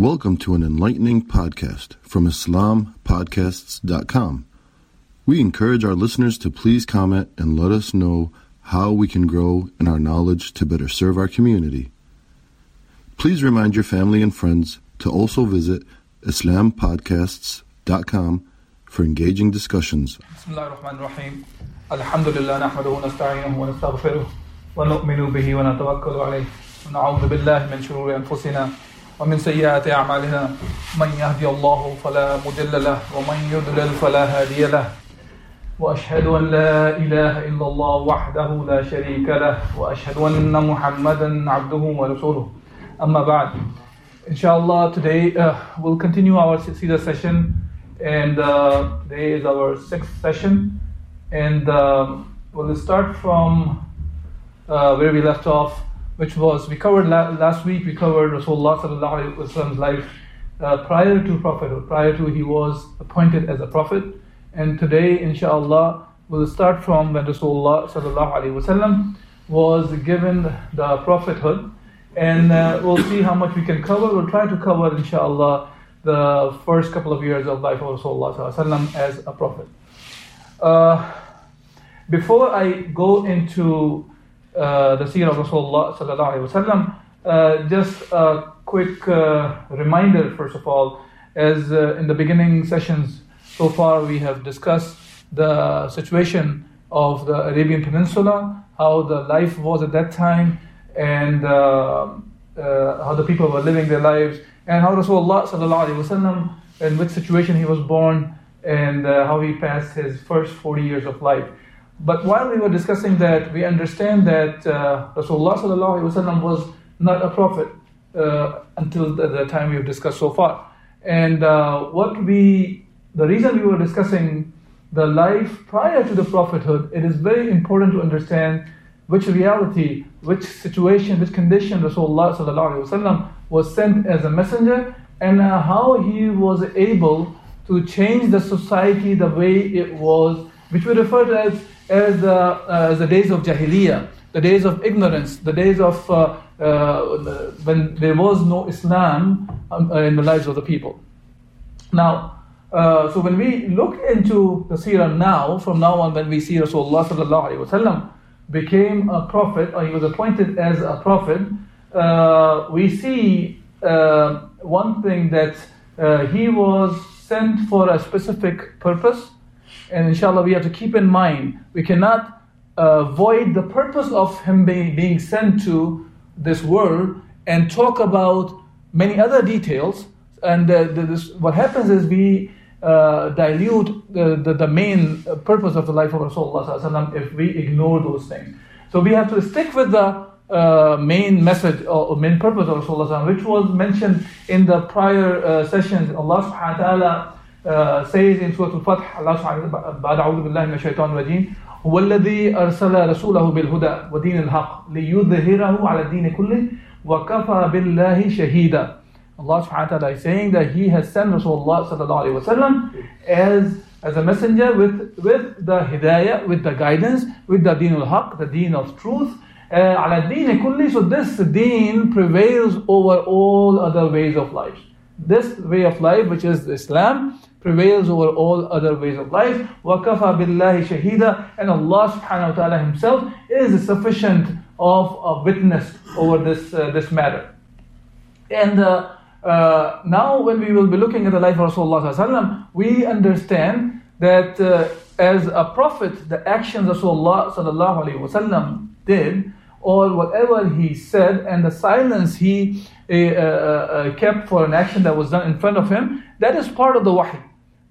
Welcome to an enlightening podcast from IslamPodcasts.com. We encourage our listeners to please comment and let us know how we can grow in our knowledge to better serve our community. Please remind your family and friends to also visit IslamPodcasts.com for engaging discussions. بسم الله الرحمن الرحيم الحمد لله نحمده ونستعينه ونستغفره ونؤمن به ونتوكل عليه ونعوذ بالله من شرور أنفسنا ومن سيئات أعمالنا من يهدي الله فلا مضل له ومن يضلل فلا هادي له. وأشهد أن لا إله إلا الله وحده لا شريك له وأشهد أن محمدا عبده ورسوله. أما بعد Inshallah, today uh, we'll continue our Sida session, and uh, today is our sixth session, and um, we'll start from uh, where we left off, which was we covered la- last week. We covered Rasulullah sallallahu alaihi wasallam's life uh, prior to prophethood, prior to he was appointed as a prophet, and today, inshallah, we'll start from when Rasulullah was given the prophethood and uh, we'll see how much we can cover. We'll try to cover, inshallah, the first couple of years of life of Rasulullah as a prophet. Uh, before I go into uh, the seerah of Rasulullah uh, just a quick uh, reminder, first of all, as uh, in the beginning sessions so far we have discussed the situation of the Arabian Peninsula, how the life was at that time, and uh, how the people were living their lives, and how Rasulullah sallallahu in which situation he was born, and how he passed his first 40 years of life. But while we were discussing that, we understand that uh, Rasulullah was not a prophet uh, until the, the, time we have discussed so far. And uh, what we, the reason we were discussing the life prior to the prophethood, it is very important to understand which reality, which situation, which condition Rasulullah was sent as a messenger, and how he was able to change the society the way it was, which we refer to as, as, the, uh, as the days of Jahiliyyah, the days of ignorance, the days of uh, uh when there was no Islam um, uh, in the lives of the people. Now, uh, so when we look into the seerah now, from now on, when we see Rasulullah alaihi wasallam, became a prophet, or he was appointed as a prophet, uh, we see uh, one thing that uh, he was sent for a specific purpose, and inshallah we have to keep in mind we cannot avoid the purpose of him being, sent to this world and talk about many other details. And uh, this, what happens is we uh, dilute the, the, the, main purpose of the life of Rasulullah if we ignore those things. So we have to stick with the uh, main message or main purpose of Rasulullah which was mentioned in the prior uh, sessions. Allah subhanahu wa ta'ala uh, says in Surah Al-Fath, Allah subhanahu wa ta'ala, أعوذ بالله من الشيطان الرجيم هو الذي أرسل رسوله بالهدى ودين الحق ليظهره على الدين كله وكفى بالله شهيدا Allah subhanahu wa ta'ala is saying that He has sent Rasulullah sallallahu alayhi wasallam as, as a messenger with, with the hidayah, with the guidance, with the deen al-haq, the deen of truth. على الدين كله, so this deen prevails over all other ways of life. This way of life, which is Islam, prevails over all other ways of life. وَكَفَى بِاللَّهِ شَهِيدًا And Allah subhanahu wa ta'ala Himself is sufficient of a witness over this, uh, this matter. And uh, uh, now, when we will be looking at the life of Rasulullah, we understand that uh, as a prophet, the actions Rasulullah did, or whatever he said, and the silence he uh, uh, uh, kept for an action that was done in front of him, that is part of the wahy.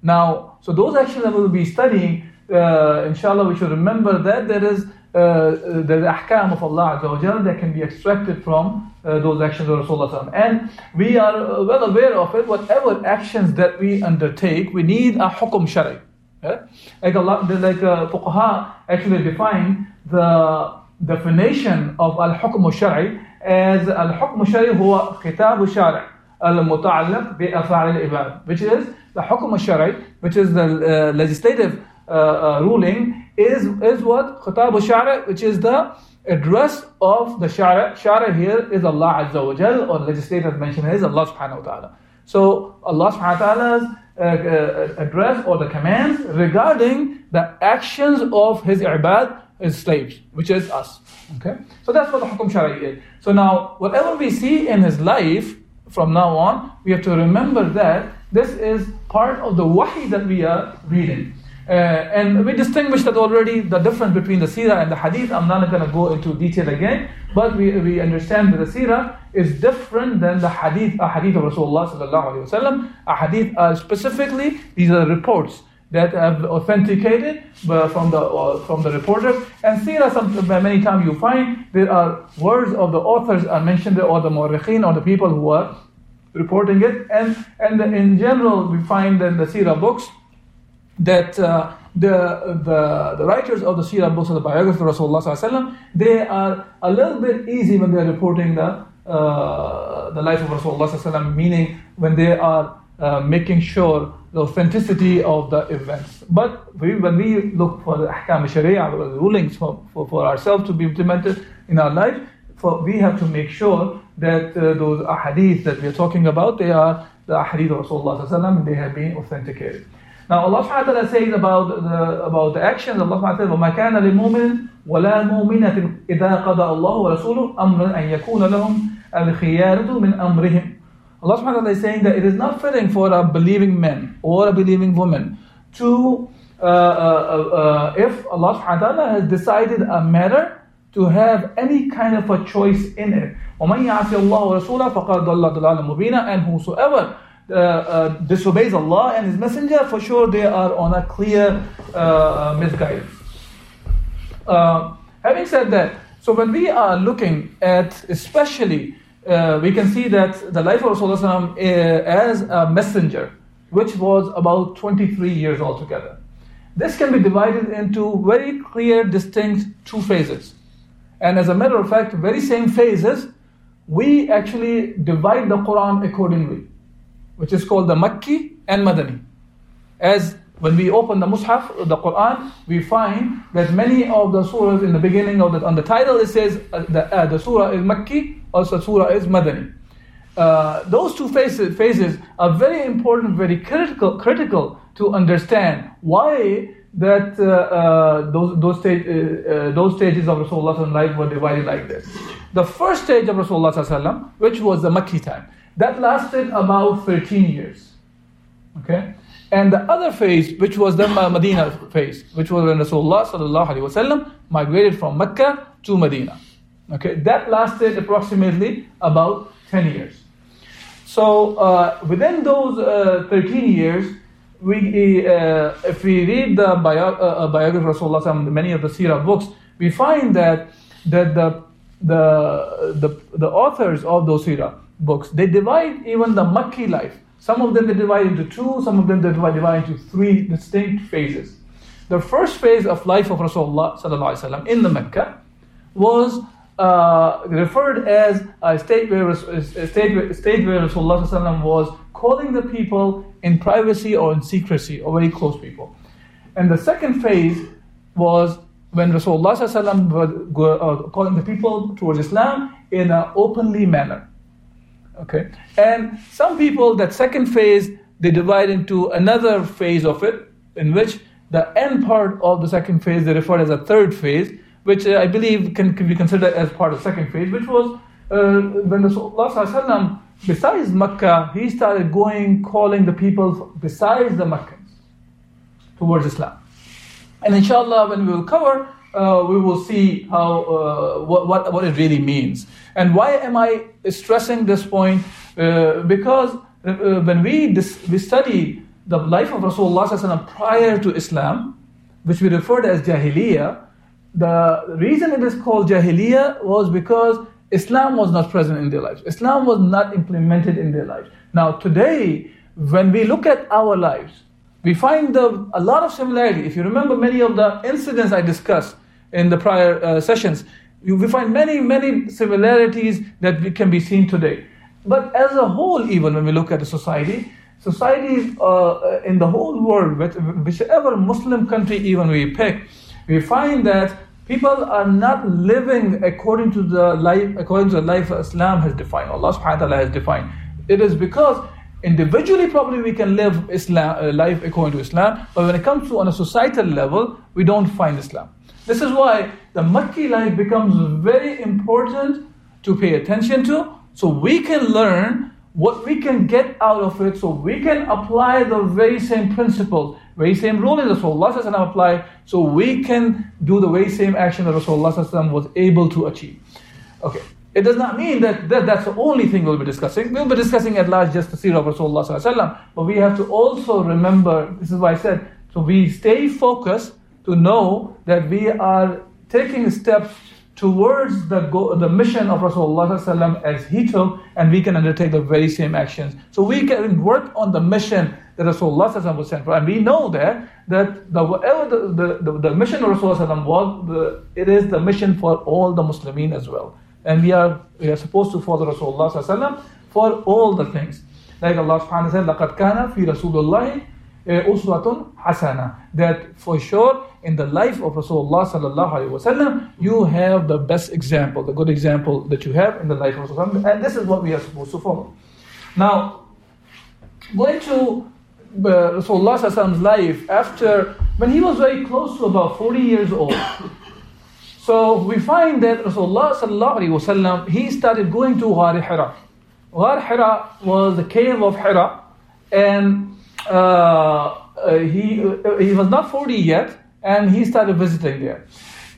Now, so those actions that we'll be studying, uh, inshallah, we should remember that there is uh, the ahkam of Allah Azza that can be extracted from uh, those actions of Rasulullah. And we are uh, well aware of it, whatever actions that we undertake, we need a hukum shari. Yeah? Like, Allah, like uh, fuqaha actually define the definition of al-hukm shari as al-hukm shari huwa khitab shari al-muta'alliq bi which is the hukm shari, which is the uh, legislative uh, uh, ruling is, is what? Khatab shari which is the address of the Shara. Shara here is Allah Azza wa or legislator mentioned here is Allah subhanahu wa ta'ala. So Allah subhanahu wa ta'ala's uh, uh, address or the commands regarding the actions of his ibad, his slaves, which is us. Okay? So that's what the hukum shari is. So now, whatever we see in his life from now on, we have to remember that this is part of the wahi that we are reading. Uh, and we distinguished that already the difference between the seerah and the hadith. I'm not going to go into detail again, but we, we understand that the seerah is different than the hadith, a hadith of Rasulullah. A hadith are specifically these are reports that have authenticated uh, from the uh, from the reporter. And seerah, some, many times you find there are words of the authors are mentioned, or the mu'arrikhin, or the people who are reporting it. And and in general, we find in the seerah books that uh, the, the, the writers of the Sirah books of the biography of Rasulullah they are a little bit easy when they are reporting the, uh, the life of Rasulullah meaning when they are uh, making sure the authenticity of the events. But we, when we look for the ahkam sharia, the rulings for, for, for, ourselves to be implemented in our life, for, we have to make sure that uh, those ahadith that we are talking about, they are the ahadith of Rasulullah they have been authenticated. Now Allah subhanahu wa ta'ala says about the, about the actions, Allah subhanahu wa ta'ala, وَمَا كَانَ لِمُؤْمِنٍ وَلَا مُؤْمِنَةٍ إِذَا قَضَى اللَّهُ وَرَسُولُهُ أَمْرًا أَنْ يَكُونَ لَهُمْ الْخِيَارَةُ مِنْ أَمْرِهِمْ Allah subhanahu wa ta'ala is saying that it is not fitting for a believing man or a believing woman to, uh, uh, uh, if Allah subhanahu wa ta'ala has decided a matter, to have any kind of a choice in it. وَمَنْ يَعْصِ اللَّهُ وَرَسُولَهُ فَقَدْ ضَلَّ ضَلَالًا مُبِينًا And whosoever uh, uh, disobeys Allah and His Messenger, for sure they are on a clear uh, misguidance. having said that, so when we are looking at especially, uh, we can see that the life of Rasulullah uh, as a messenger, which was about 23 years altogether. This can be divided into very clear, distinct two phases. And as a matter of fact, very same phases, we actually divide the Quran accordingly which is called the Makki and Madani. As when we open the Mus'haf, the Quran, we find that many of the surahs in the beginning of the, on the title it says uh, the, uh, the surah is Makki, also surah is Madani. Uh, those two phases, phases are very important, very critical, critical to understand why that uh, uh, those those, stage, uh, those stages of Rasulullah's life were divided like this. The first stage of Rasulullah, which was the Makki time, that lasted about 13 years. Okay? And the other phase, which was the Medina phase, which was when Rasulullah sallallahu migrated from Mecca to Medina. Okay, that lasted approximately about 10 years. So uh, within those uh, 13 years, we, uh, if we read the bio, uh, uh, biography of Rasulullah, many of the Sirah books, we find that that the the the, the authors of those Sirah books. They divide even the Makki life. Some of them they divide into two, some of them they divide, into three distinct phases. The first phase of life of Rasulullah in the Mecca was uh, referred as a state where, a state, a state where Rasulullah was calling the people in privacy or in secrecy, or very close people. And the second phase was when Rasulullah was uh, calling the people towards Islam in an openly manner. Okay, and some people that second phase they divide into another phase of it, in which the end part of the second phase they refer as a third phase, which uh, I believe can, can be considered as part of second phase, which was uh, when Rasulullah besides Makkah, he started going calling the people besides the Meccans towards Islam. And inshallah, when we will cover uh, we will see how uh, what, what, what it really means. And why am I stressing this point? Uh, because uh, when we dis- we study the life of Rasulullah prior to Islam, which we referred as Jahiliyyah, the reason it is called Jahiliyyah was because Islam was not present in their lives. Islam was not implemented in their lives. Now today, when we look at our lives, we find the, a lot of similarity. If you remember many of the incidents I discussed in the prior uh, sessions, we find many, many similarities that can be seen today. But as a whole, even when we look at the society, societies uh, in the whole world, whichever Muslim country even we pick, we find that People are not living according to the life, according to the life Islam has defined, Allah subhanahu wa ta'ala has defined. It is because individually probably we can live Islam, uh, life according to Islam, but when it comes to on a societal level, we don't find Islam. This is why the Makki life becomes very important to pay attention to, so we can learn what we can get out of it, so we can apply the very same principles, very same rule that Rasulullah applied, so we can do the very same action that Rasulullah was able to achieve. Okay. It does not mean that, that that's the only thing we'll be discussing. We'll be discussing at large just the seerah of Rasulullah but we have to also remember, this is why I said, so we stay focused to know that we are taking steps towards the, go, the mission of Rasulullah as he took, and we can undertake the very same actions. So we can work on the mission that Rasulullah was sent for. And we know that, that the, whatever the, the, the, the mission of Rasulullah was, the, it is the mission for all the Muslimin as well. And we are, we are supposed to follow Rasulullah for all the things. Like Allah subhanahu wa ta'ala said, لَقَدْ كَانَ فِي رَسُولُ اللَّهِ uh, uswatun hasana that for sure in the life of Rasulullah sallallahu alaihi wasallam you have the best example the good example that you have in the life of Rasulullah and this is what we are supposed to follow now going to uh, Rasulullah's life after when he was very close to about 40 years old. So we find that Rasulullah he started going to Ghar Hira. Ghar Hira was the cave of Hira, and he uh, he was not 40 yet, and he started visiting there.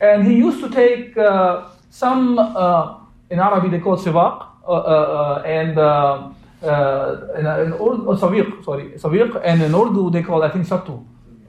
And he used to take uh, some uh, in Arabic they call sibaq, uh, and in, Urdu, sawiq, sorry, sawiq, and in Urdu they call I think sattu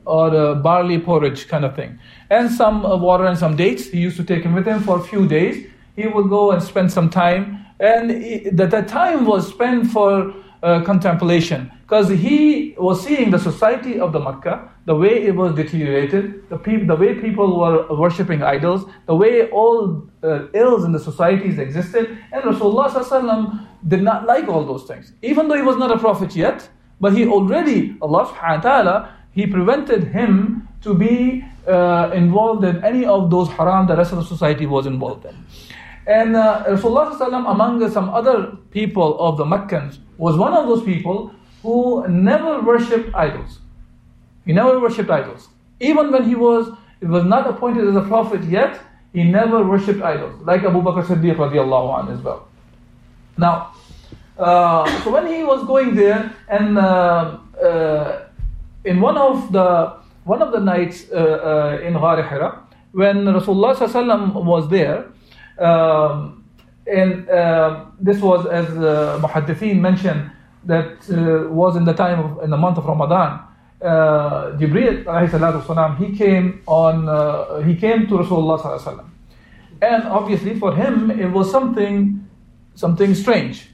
or a barley porridge kind of thing. And some uh, water and some dates. He used to take him with him for a few days. He would go and spend some time. And he, time was spent for uh, contemplation because he was seeing the society of the Makkah, the way it was deteriorated, the, pe- the way people were worshipping idols, the way all uh, ills in the societies existed. And Rasulullah did not like all those things. Even though he was not a prophet yet, but he already, Allah subhanahu wa ta'ala, he prevented him to be uh, involved in any of those haram the rest of the society was involved in. And uh, Rasulullah among some other people of the Meccans was one of those people who never worshipped idols. He never worshipped idols. Even when he was, he was not appointed as a prophet yet, he never worshipped idols, like Abu Bakr Siddiq radiallahu as well. Now, uh, so when he was going there and uh, uh in one of the one of the nights uh, uh, in Ghar Hira, when Rasulullah was there, um, and uh, this was as uh, Muhaddithin mentioned that uh, was in the time of in the month of Ramadan. Uh, Jibreel والسلام, he came on uh, he came to Rasulullah and obviously for him it was something something strange.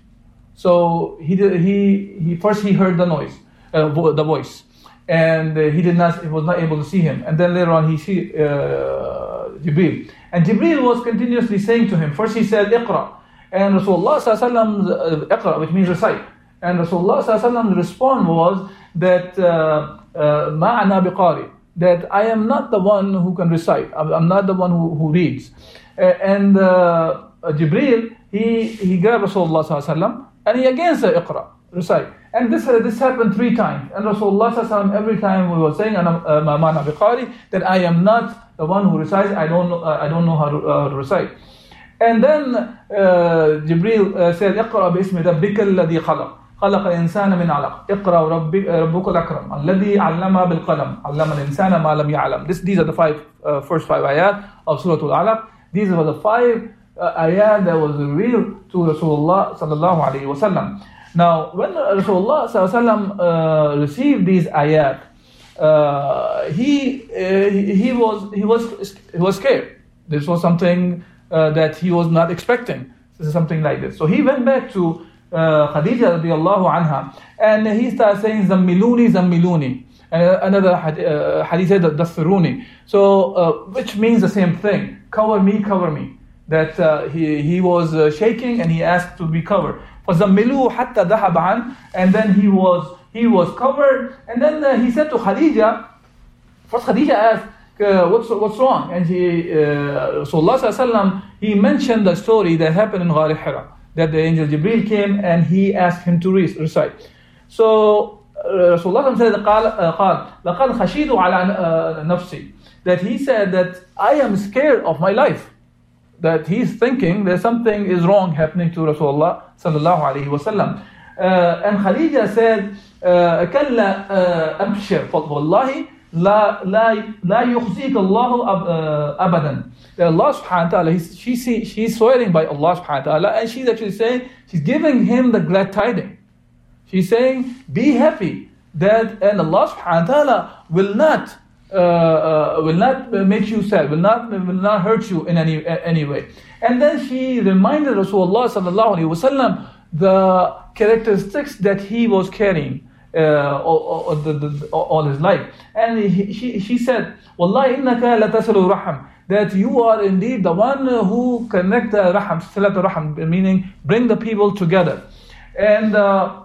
So he did, he he first he heard the noise, uh, the voice, and uh, he did not, he was not able to see him. And then later on, he see uh, Jibril, and Jibril was continuously saying to him. First, he said, "Iqra," and Rasulullah sallallahu uh, "Iqra," which means recite. And Rasulullah sallallahu response was that uh, uh, "Ma'ana biqari," that I am not the one who can recite. I'm not the one who, who reads. and uh, Jibril, he he grabbed Rasulullah sallallahu and he again said, "Iqra," recite. And this, uh, this happened three times. And Rasulullah every time we were saying, uh, that I am not the one who recites, I don't know, uh, I don't know how to, uh, to recite. And then uh, Jibril uh, said, اقرأ باسم ربك الذي خلق خلق الإنسان من علق اقرأ ربك, ربك الأكرم الذي علم بالقلم علم الإنسان ما لم يعلم this, These are the five, uh, first five ayat of Surah Al-Alaq. These were the five uh, ayat that was revealed to Rasulullah sallallahu alayhi wa sallam. Now, when Rasulullah uh, received these ayat, uh, he, uh, he, was, he, was, he was scared. This was something uh, that he was not expecting. Something like this. So he went back to uh, Khadija radiallahu anha and he started saying, Zammiluni, Zammiluni. And another uh, hadith said, Dassiruni. So, uh, which means the same thing. Cover me, cover me. That uh, he, he was uh, shaking and he asked to be covered. فَزَمِّلُوهُ حَتَّى ذَهَبَ عَنْ And then he was, he was covered. And then uh, he said to Khadija, first Khadija asked, uh, what's, what's wrong? And he, uh, Rasulullah sallallahu he mentioned the story that happened in Ghar Hira, that the angel Jibril came and he asked him to re- recite. So uh, Rasulullah said, قال, uh, قال لقد خشيت على uh, نفسي that he said that I am scared of my life. That he's thinking that something is wrong happening to Rasulullah sallallahu alayhi wasallam. Uh, and Khadija said, uh, كلا uh, أبشر والله لا لا لا يخزيك الله أب, uh, أبدا. That Allah subhanahu wa ta'ala, he's, she, see, she's swearing by Allah subhanahu wa ta'ala and she's actually saying, she's giving him the glad tidings. She's saying, be happy that and Allah subhanahu wa ta'ala will not uh, uh, will not make you sad, will not will not hurt you in any any way. And then she reminded Rasulullah sallallahu the characteristics that he was carrying uh, all, all, the, the, all, his life. And he, she, she said, Wallahi innaka latasilu raham. That you are indeed the one who connect the raham, raham, meaning bring the people together. And, uh,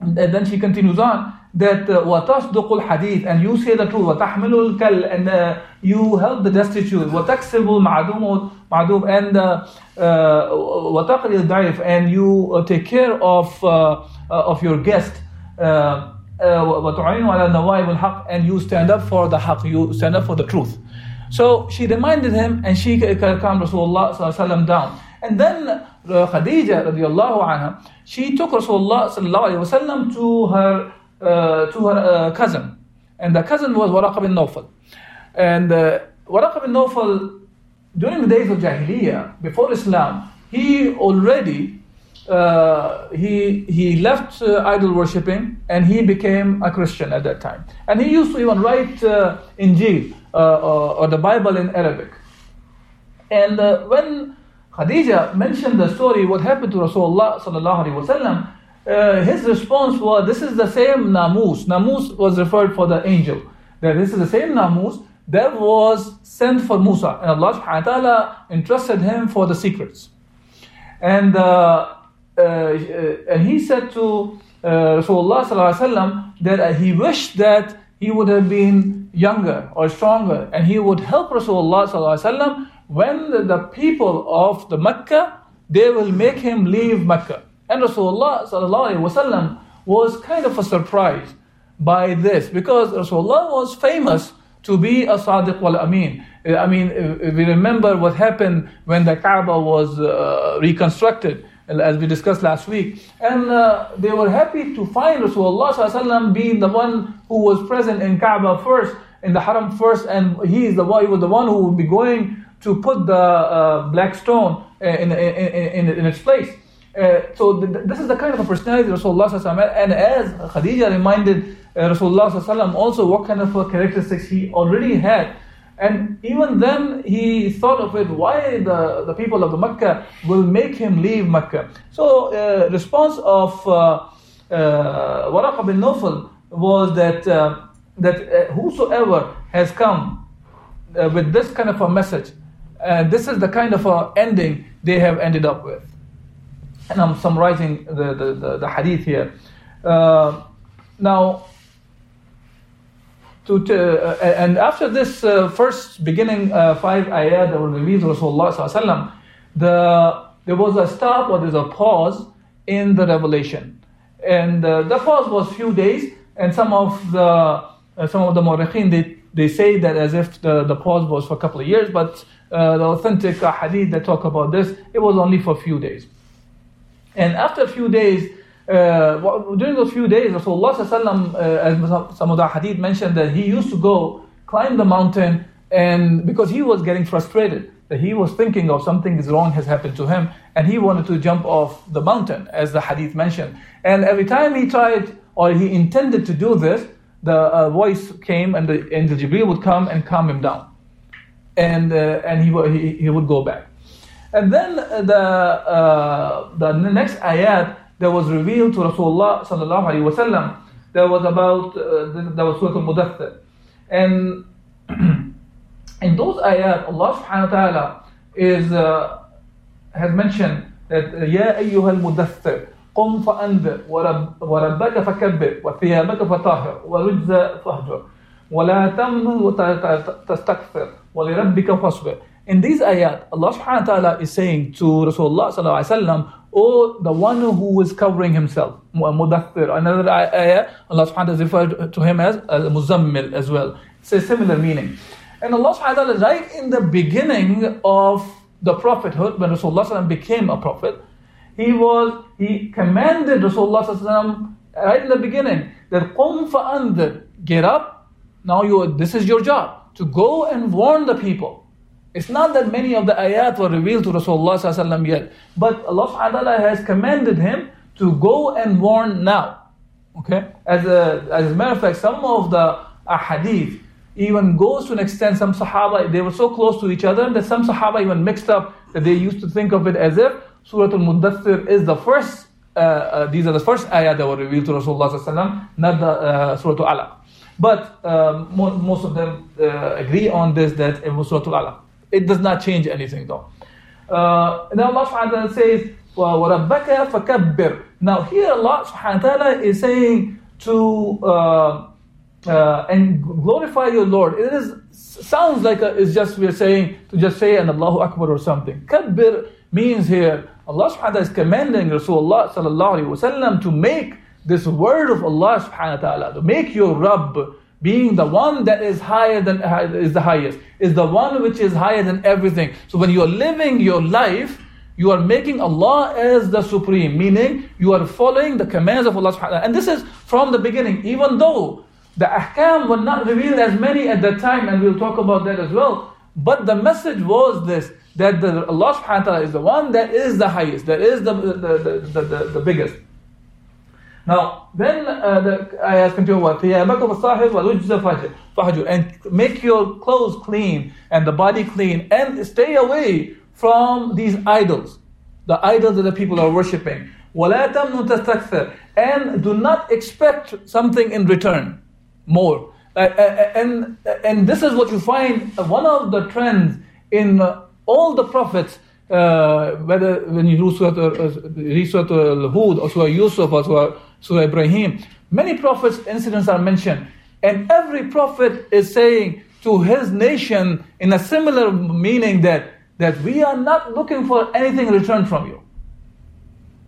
and then she continues on that وتصدق الحديث and you say the truth وتحمل الكل and uh, you help the destitute وتكسب المعدوم معدوم and uh, uh, وتقري الضعيف and you uh, take care of uh, of your guest uh, وتعين على النوائب الحق and you stand up for the haq you stand up for the truth so she reminded him and she calmed Rasulullah sallallahu down and then uh, Khadija radiallahu anha she took Rasulullah sallallahu alayhi wasallam to her uh, to her uh, cousin. And the cousin was Waraq bin Nawfal. And uh, Waraq bin Nawfal, during the days of Jahiliyyah, before Islam, he already uh, he he left uh, idol worshipping and he became a Christian at that time. And he used to even write uh, Injil uh, or the Bible in Arabic. And when Khadija mentioned the story, what happened to Rasulullah sallallahu alaihi wasallam, uh, his response was, This is the same Namus. Namus was referred for the angel. That this is the same Namus that was sent for Musa. And Allah subhanahu wa ta'ala entrusted him for the secrets. And, uh, uh, and he said to uh, Rasulullah sallallahu that he wished that he would have been younger or stronger and he would help Rasulullah sallallahu when the, the people of the Mecca, they will make him leave Mecca. And Rasulullah وسلم, was kind of a surprise by this because Rasulullah was famous to be a Sadiq wal Amin. I mean, if we remember what happened when the Kaaba was uh, reconstructed, as we discussed last week, and uh, they were happy to find Rasulullah being the one who was present in Kaaba first, in the Haram first, and he is the one, he was the one who would be going to put the uh, black stone in, in, in, in, its place. Uh, so th- this is the kind of a personality Rasulullah and as Khadija reminded uh, Rasulullah also what kind of characteristics he already had. And even then he thought of it why the, the people of the Mecca will make him leave Mecca? So uh, response of uh, uh, Waraq bin Nawfal was that uh, that uh, whosoever has come uh, with this kind of a message uh, this is the kind of a ending they have ended up with and I'm summarizing the, the, the, the hadith here. Uh, now, to, to uh, and after this uh, first beginning uh, five ayat that were revealed Rasulullah the there was a stop or there's a pause in the revelation, and uh, the pause was few days, and some of the uh, some of the mu'arrikhin they they say that as if the, the pause was for a couple of years, but the authentic hadith that talk about this, it was only for a few days. And after a few days, uh, during those few days, Rasulullah uh, as some of the hadith mentioned, that he used to go climb the mountain, and because he was getting frustrated, that he was thinking of something is wrong has happened to him, and he wanted to jump off the mountain, as the hadith mentioned. And every time he tried or he intended to do this, the uh, voice came, and the angel would come and calm him down, and uh, and he, he he would go back. And then the, uh, the next ayat that was revealed to Rasulullah sallallahu alaihi wasallam, that was about uh, that was Surah Al-Mudaththir. And in those ayat, Allah subhanahu wa ta'ala is uh, has mentioned that يا أيها المدثر قم فأنذر ورب وربك فكبر وثيابك فطهر ورجز فاهجر وَلَا تَمْنُ تَسْتَكْثِرْ وَلِرَبِّكَ فَاصْبِرْ in these ayat, Allah subhanahu wa ta'ala is saying to Rasulullah sallallahu alayhi wa or the one who is covering himself, mudathir. Another ayah, Allah subhanahu wa ta'ala referred to him as muzammil as well. It's a similar meaning. And Allah subhanahu wa ta'ala, right in the beginning of the prophethood, when Rasulullah became a prophet, he was, he commanded Rasulullah right in the beginning that qum fa'andir, get up, now you, this is your job, to go and warn the people. It's not that many of the ayat were revealed to Rasulullah yet, but Allah has commanded him to go and warn now. Okay? As a, as a matter of fact, some of the ahadith even goes to an extent, some Sahaba, they were so close to each other that some Sahaba even mixed up that they used to think of it as if Surah Al-Muddathir is the first, uh, uh, these are the first ayat that were revealed to Rasulullah not the uh, Surah Al-Alaq. But um, most of them uh, agree on this that it was Surah Al-Alaq. It does not change anything though. Uh, and Allah subhanahu wa ta'ala says, وَرَبَّكَ فَكَبِّرْ Now here Allah subhanahu wa ta'ala is saying to uh, uh, and glorify your Lord. It is sounds like a, it's just we're saying to just say an Allahu Akbar or something. Kabbir means here Allah subhanahu wa ta'ala is commanding Rasulullah sallallahu alayhi wasallam to make this word of Allah subhanahu wa ta'ala, to make your Rabb being the one that is higher than uh, is the highest, is the one which is higher than everything. So when you are living your life, you are making Allah as the supreme, meaning you are following the commands of Allah subhanahu. And this is from the beginning, even though the ahkam were not revealed as many at that time, and we'll talk about that as well. But the message was this that the, Allah subhanahu wa ta'ala is the one that is the highest, that is the, the, the, the, the biggest. Now, then uh, the ayahs continue, And make your clothes clean and the body clean and stay away from these idols, the idols that the people are worshipping. And do not expect something in return, more. Uh, uh, uh and, and this is what you find, uh, one of the trends in all the prophets uh, whether when you read Surah, uh, Surah Al-Hud or Surah Yusuf or Surah Surah Ibrahim, many prophets' incidents are mentioned. And every prophet is saying to his nation in a similar meaning that, that we are not looking for anything in return from you.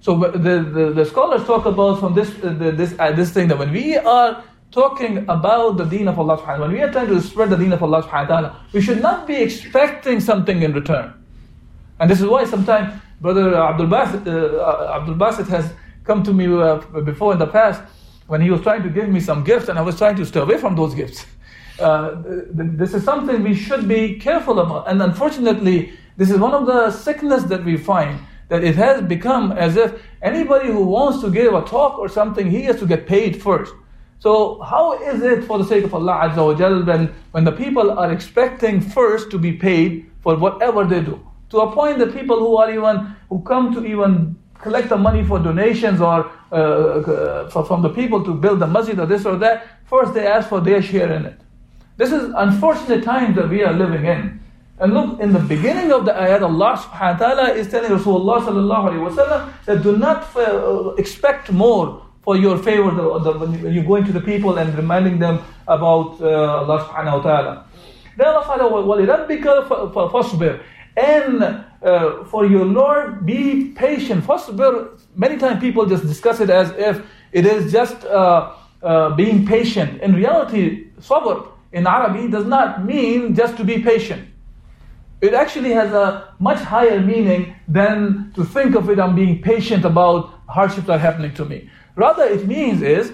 So the, the, the scholars talk about from this, uh, this, uh, this thing that when we are talking about the deen of Allah subhanahu when we are trying to spread the deen of Allah subhanahu wa ta'ala, we should not be expecting something in return. And this is why sometimes Brother Abdul Basit, uh, Abdul Basit has come to me uh, before in the past when he was trying to give me some gifts and I was trying to stay away from those gifts. Uh, this is something we should be careful about. And unfortunately, this is one of the sickness that we find that it has become as if anybody who wants to give a talk or something, he has to get paid first. So how is it for the sake of Allah Azza wa Jal when, when the people are expecting first to be paid for whatever they do? To a point that people who are even, who come to even collect the money for donations or uh, uh, for, from the people to build the masjid or this or that, first they ask for their share in it. This is unfortunate times that we are living in. And look, in the beginning of the ayat, Allah subhanahu wa ta'ala is telling Rasulullah sallallahu alayhi wa that do not uh, expect more for your favor the, the, when you're going to the people and reminding them about uh, Allah subhanahu wa ta'ala. Then Allah subhanahu wa ta'ala, and uh, for your Lord, be patient. First, of all, many times people just discuss it as if it is just uh, uh, being patient. In reality, sabr in Arabic does not mean just to be patient. It actually has a much higher meaning than to think of it I'm being patient about hardships that are happening to me. Rather, it means is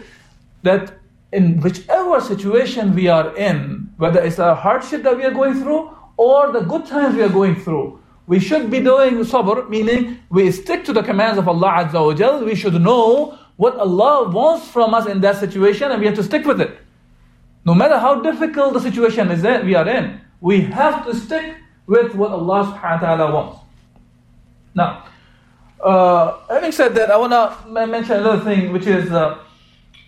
that in whichever situation we are in, whether it's a hardship that we are going through or the good times we are going through, we should be doing sabr, meaning we stick to the commands of Allah Azza wa Jal. We should know what Allah wants from us in that situation and we have to stick with it. No matter how difficult the situation is that we are in, we have to stick with what Allah subhanahu wa ta'ala wants. Now, uh, having said that, I want to mention another thing, which is uh,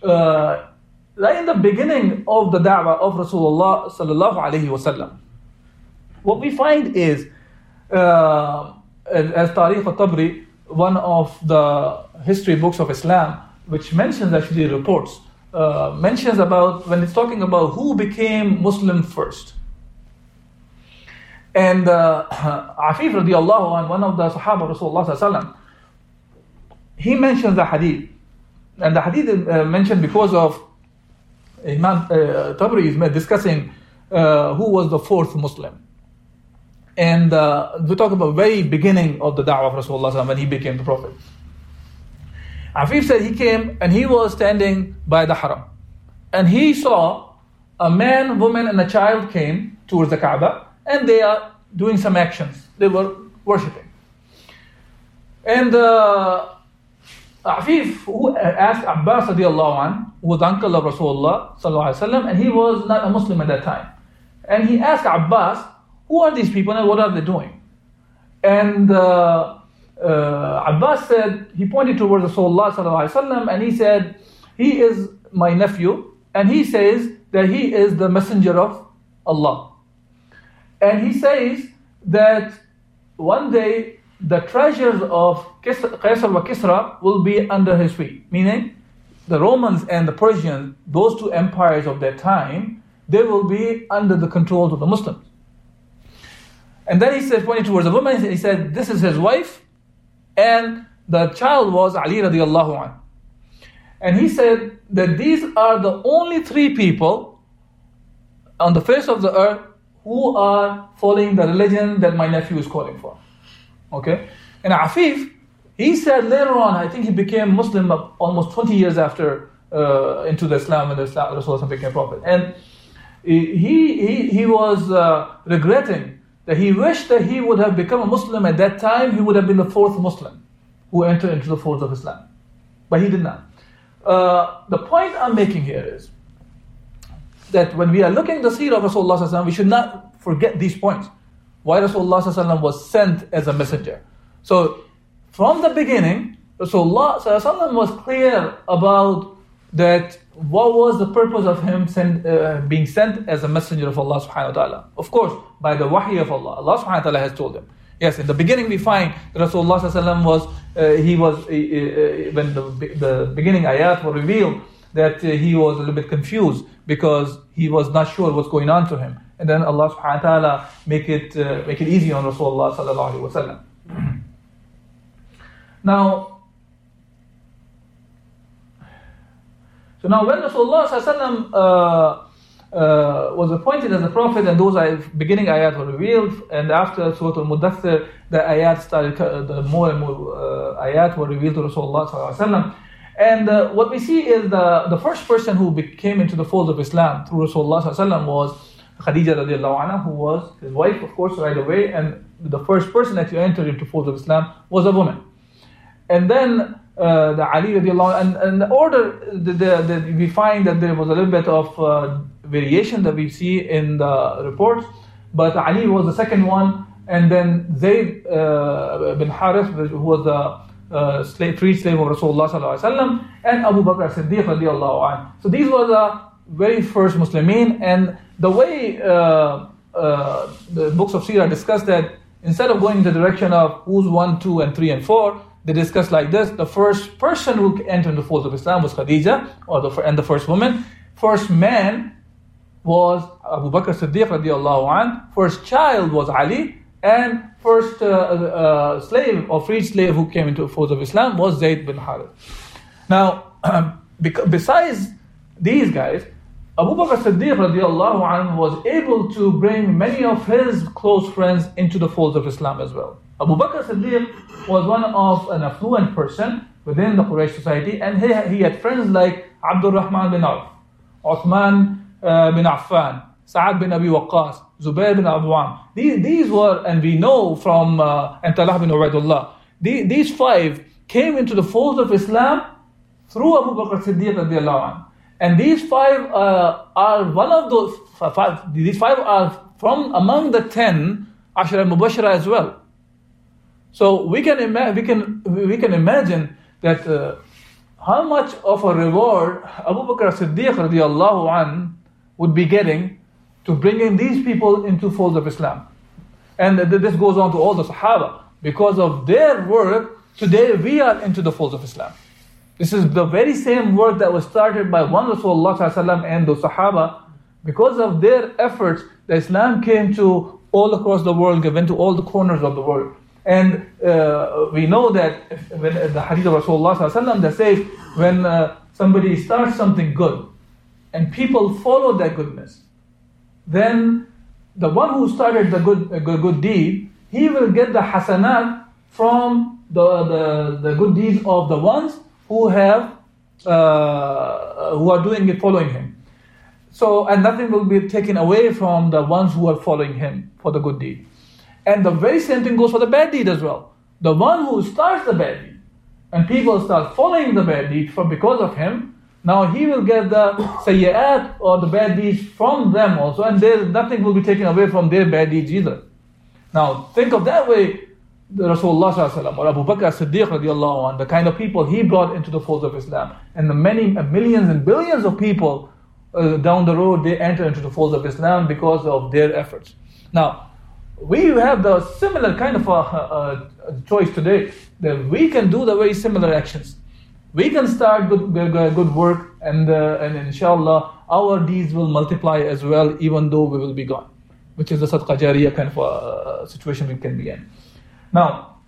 uh, right in the beginning of the da'wah of Rasulullah sallallahu alaihi wasallam, what we find is as Tarikh al-Tabri, one of the history books of Islam, which mentions actually reports uh, mentions about when it's talking about who became Muslim first. And uh, Afif radiallahu an, one of the Sahaba Rasulullah he mentions the hadith. And the hadith uh, mentioned because of Imam uh, Tabri is discussing uh, who was the fourth Muslim. And uh, we talk about very beginning of the da'wah of Rasulullah when he became the Prophet. Afif said he came and he was standing by the haram. And he saw a man, woman, and a child came towards the Kaaba and they are doing some actions. They were worshipping. And uh, Afif who asked Abbas radiallahu an, who was uncle of Rasulullah sallallahu and he was not a Muslim at that time. And he asked Abbas, who are these people and what are they doing? And uh, uh, Abbas said, he pointed towards Rasulullah and he said, he is my nephew and he says that he is the messenger of Allah. And he says that one day the treasures of Qaisar wa Kisra will be under his feet. Meaning, the Romans and the Persians, those two empires of that time, they will be under the control of the Muslims. And then he said, pointing towards the woman, he said, This is his wife, and the child was Ali radiallahu anhu. And he said that these are the only three people on the face of the earth who are following the religion that my nephew is calling for. Okay? And Afif, he said later on, I think he became Muslim almost 20 years after uh, into the Islam and the Islam, Rasulullah became prophet. And he, he, he was uh, regretting that he wished that he would have become a Muslim at that time, he would have been the fourth Muslim who entered into the fold of Islam. But he did not. Uh, the point I'm making here is that when we are looking at the seerah of Rasulullah, we should not forget these points. Why Rasulullah was sent as a messenger. So, from the beginning, Rasulullah was clear about that what was the purpose of him send, uh, being sent as a messenger of Allah subhanahu wa ta'ala. Of course, by the wahi of Allah. Allah subhanahu wa ta'ala has told him. Yes, in the beginning we find that Rasulullah was, uh, he was, uh, when the, the beginning ayat were revealed, that uh, he was a little bit confused because he was not sure what's going on to him. And then Allah subhanahu wa ta'ala make it, uh, make it easy on Rasulullah sallallahu alayhi wa sallam. now, so now when Rasulullah sallallahu uh, uh, was appointed as a prophet, and those beginning ayat were revealed, and after Surah Al-Mudathir, the ayat started, the more and more uh, ayat were revealed to Rasulullah sallallahu and uh, what we see is the, the first person who became into the fold of Islam through Rasulullah was Khadija radiallahu anha, who was his wife, of course, right away, and the first person that you entered into fold of Islam was a woman. And then uh, the Ali radiallahu and, and the order, the, the, the, we find that there was a little bit of uh, variation that we see in the reports, but Ali was the second one, and then Zayd uh, bin Harith, who was the uh, slave, free slave of Rasulullah and Abu Bakr as-Siddiq radiallahu anh. So these were the very first Muslimin, and the way uh, the books of Sirah discuss that, instead of going in the direction of who's one, two, and three, and four, they discuss like this: the first person who entered the fold of Islam was Khadija, or the and the first woman. First man was Abu Bakr Siddiq radiallahu anh. First child was Ali, and first uh, uh, slave or freed slave who came into the fold of Islam was Zayd bin Harith. Now, besides these guys, Abu Bakr Siddiq radiallahu anhu was able to bring many of his close friends into the folds of Islam as well. Abu Bakr Siddiq was one of an affluent person within the Quraysh society, and he, he had friends like Abdul Rahman bin Auf, Uthman uh, bin Affan, Sa'ad bin Abi Waqqas, Zubair bin Awam. These, these were, and we know from uh, and Talha bin Ubaidullah, these, these five came into the fold of Islam through Abu Bakr Siddiq radiallahu And these five uh, are one of those five, these five are from among the ten Ashra al-Mubashara as well. So we can, ima- we can, we can imagine that uh, how much of a reward Abu Bakr Siddiq radiallahu an would be getting to bringing these people into fold of Islam. And this goes on to all the Sahaba. Because of their work, today we are into the fold of Islam. This is the very same work that was started by one Rasulullah and the Sahaba. Because of their efforts, the Islam came to all across the world, given to all the corners of the world. And uh, we know that when the hadith of Rasulullah that says, when uh, somebody starts something good and people follow that goodness, then the one who started the good, uh, good, good deed, he will get the hasanat from the, the, the good deeds of the ones who have uh, who are doing it following him. So and nothing will be taken away from the ones who are following him for the good deed. And the very same thing goes for the bad deed as well. The one who starts the bad deed and people start following the bad deed for because of him, now he will get the sayyat or the bad deeds from them also, and there nothing will be taken away from their bad deeds either. Now think of that way, the Rasulullah or Abu Bakr Siddiq radiallahu the kind of people he brought into the fold of Islam, and the many millions and billions of people uh, down the road they enter into the fold of Islam because of their efforts. Now we have the similar kind of a, a, a, choice today that we can do the very similar actions. We can start good, good, work, and, uh, and inshallah, our deeds will multiply as well, even though we will be gone, which is the sadqa jariyah kind of a situation we can be in. Now,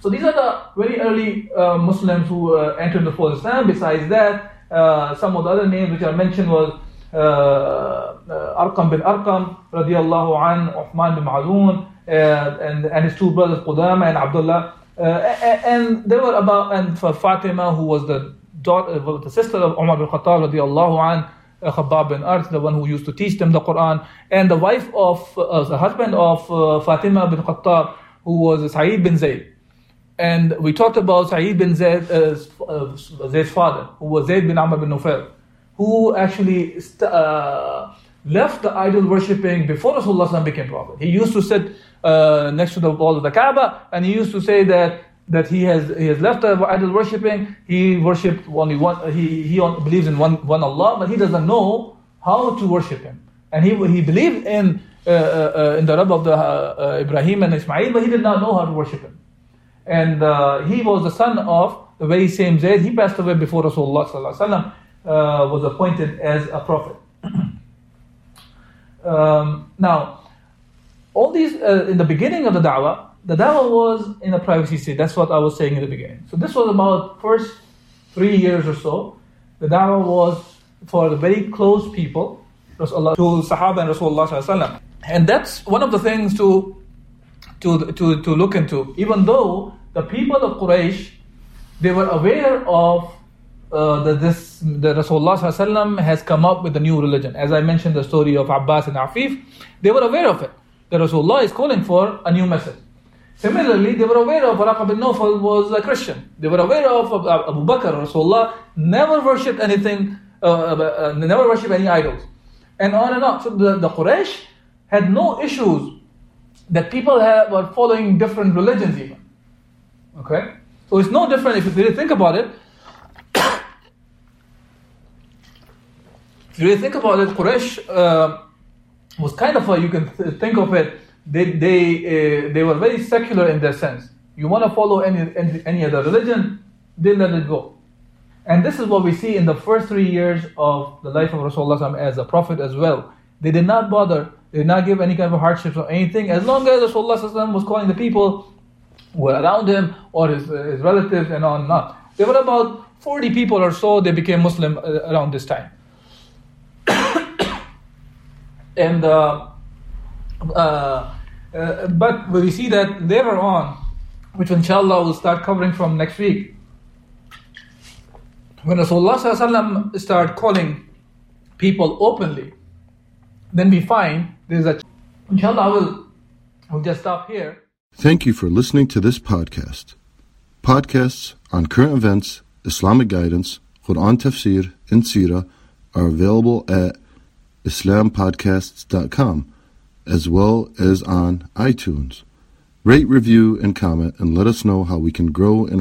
so these are the very early uh, Muslims who uh, entered the fold Islam. Besides that, uh, some of the other names which I mentioned was Arqam bin Arqam radiallahu an, Uthman bin Mazun, uh, and, and his two brothers Qudama and Abdullah. and they were about, and for Fatima, who was the daughter, the sister of Umar bin Khattab radiallahu an, Khabbab bin Arth, the one who used to teach them the Quran, and the wife of, uh, the husband of uh, Fatima bin Khattab, who was Sa'id bin Zayd. And we talked about Sa'id bin Zayd, uh, Zayd's father, who was Zayd bin Amr bin Nufayl who actually uh, left the idol worshipping before Rasulullah became prophet. He used to sit uh, next to the wall of the Kaaba and he used to say that that he has he has left the idol worshipping. He worshipped only one. He he believes in one one Allah, but he doesn't know how to worship him. And he he believed in uh, uh, in the Rabb of the uh, Ibrahim and Ismail, but he did not know how to worship him. And uh, he was the son of the very same Zayd. He passed away before Rasulullah uh, was appointed as a prophet. Um, now, all these, uh, in the beginning of the da'wah, the da'wah was in a privacy state. That's what I was saying in the beginning. So this was about first three years or so. The da'wah was for the very close people, Rasulullah, to Sahaba and Rasulullah And that's one of the things to, to, to, to look into. Even though the people of Quraysh, they were aware of uh, that this the Rasulullah has come up with a new religion. As I mentioned the story of Abbas and Afif, they were aware of it. The Rasulullah is calling for a new message. Similarly, they were aware of Waraq bin Nawfal was a Christian. They were aware of Abu Bakr. Rasulullah never worshipped anything, uh, uh, uh, never worshipped any idols. And on and on. So the, the Quraysh had no issues that people have, were following different religions even. Okay? So it's no different if you really think about it. You think about it, Quraysh uh, was kind of a, you can th- think of it, they, they, uh, they were very secular in their sense. You want to follow any, any, any other religion, they let it go. And this is what we see in the first three years of the life of Rasulullah as a prophet as well. They did not bother, they did not give any kind of hardships or anything, as long as Rasulullah was calling the people who were around him or his, his relatives and on and on. There were about 40 people or so, they became Muslim uh, around this time. And uh, uh, uh, but we see that later on, which inshallah we'll start covering from next week, when Rasulullah start calling people openly, then we find there's a inshallah I will we'll just stop here. Thank you for listening to this podcast. Podcasts on current events, Islamic guidance, Quran tafsir, and Seerah are available at islampodcasts.com as well as on iTunes. Rate, review, and comment and let us know how we can grow in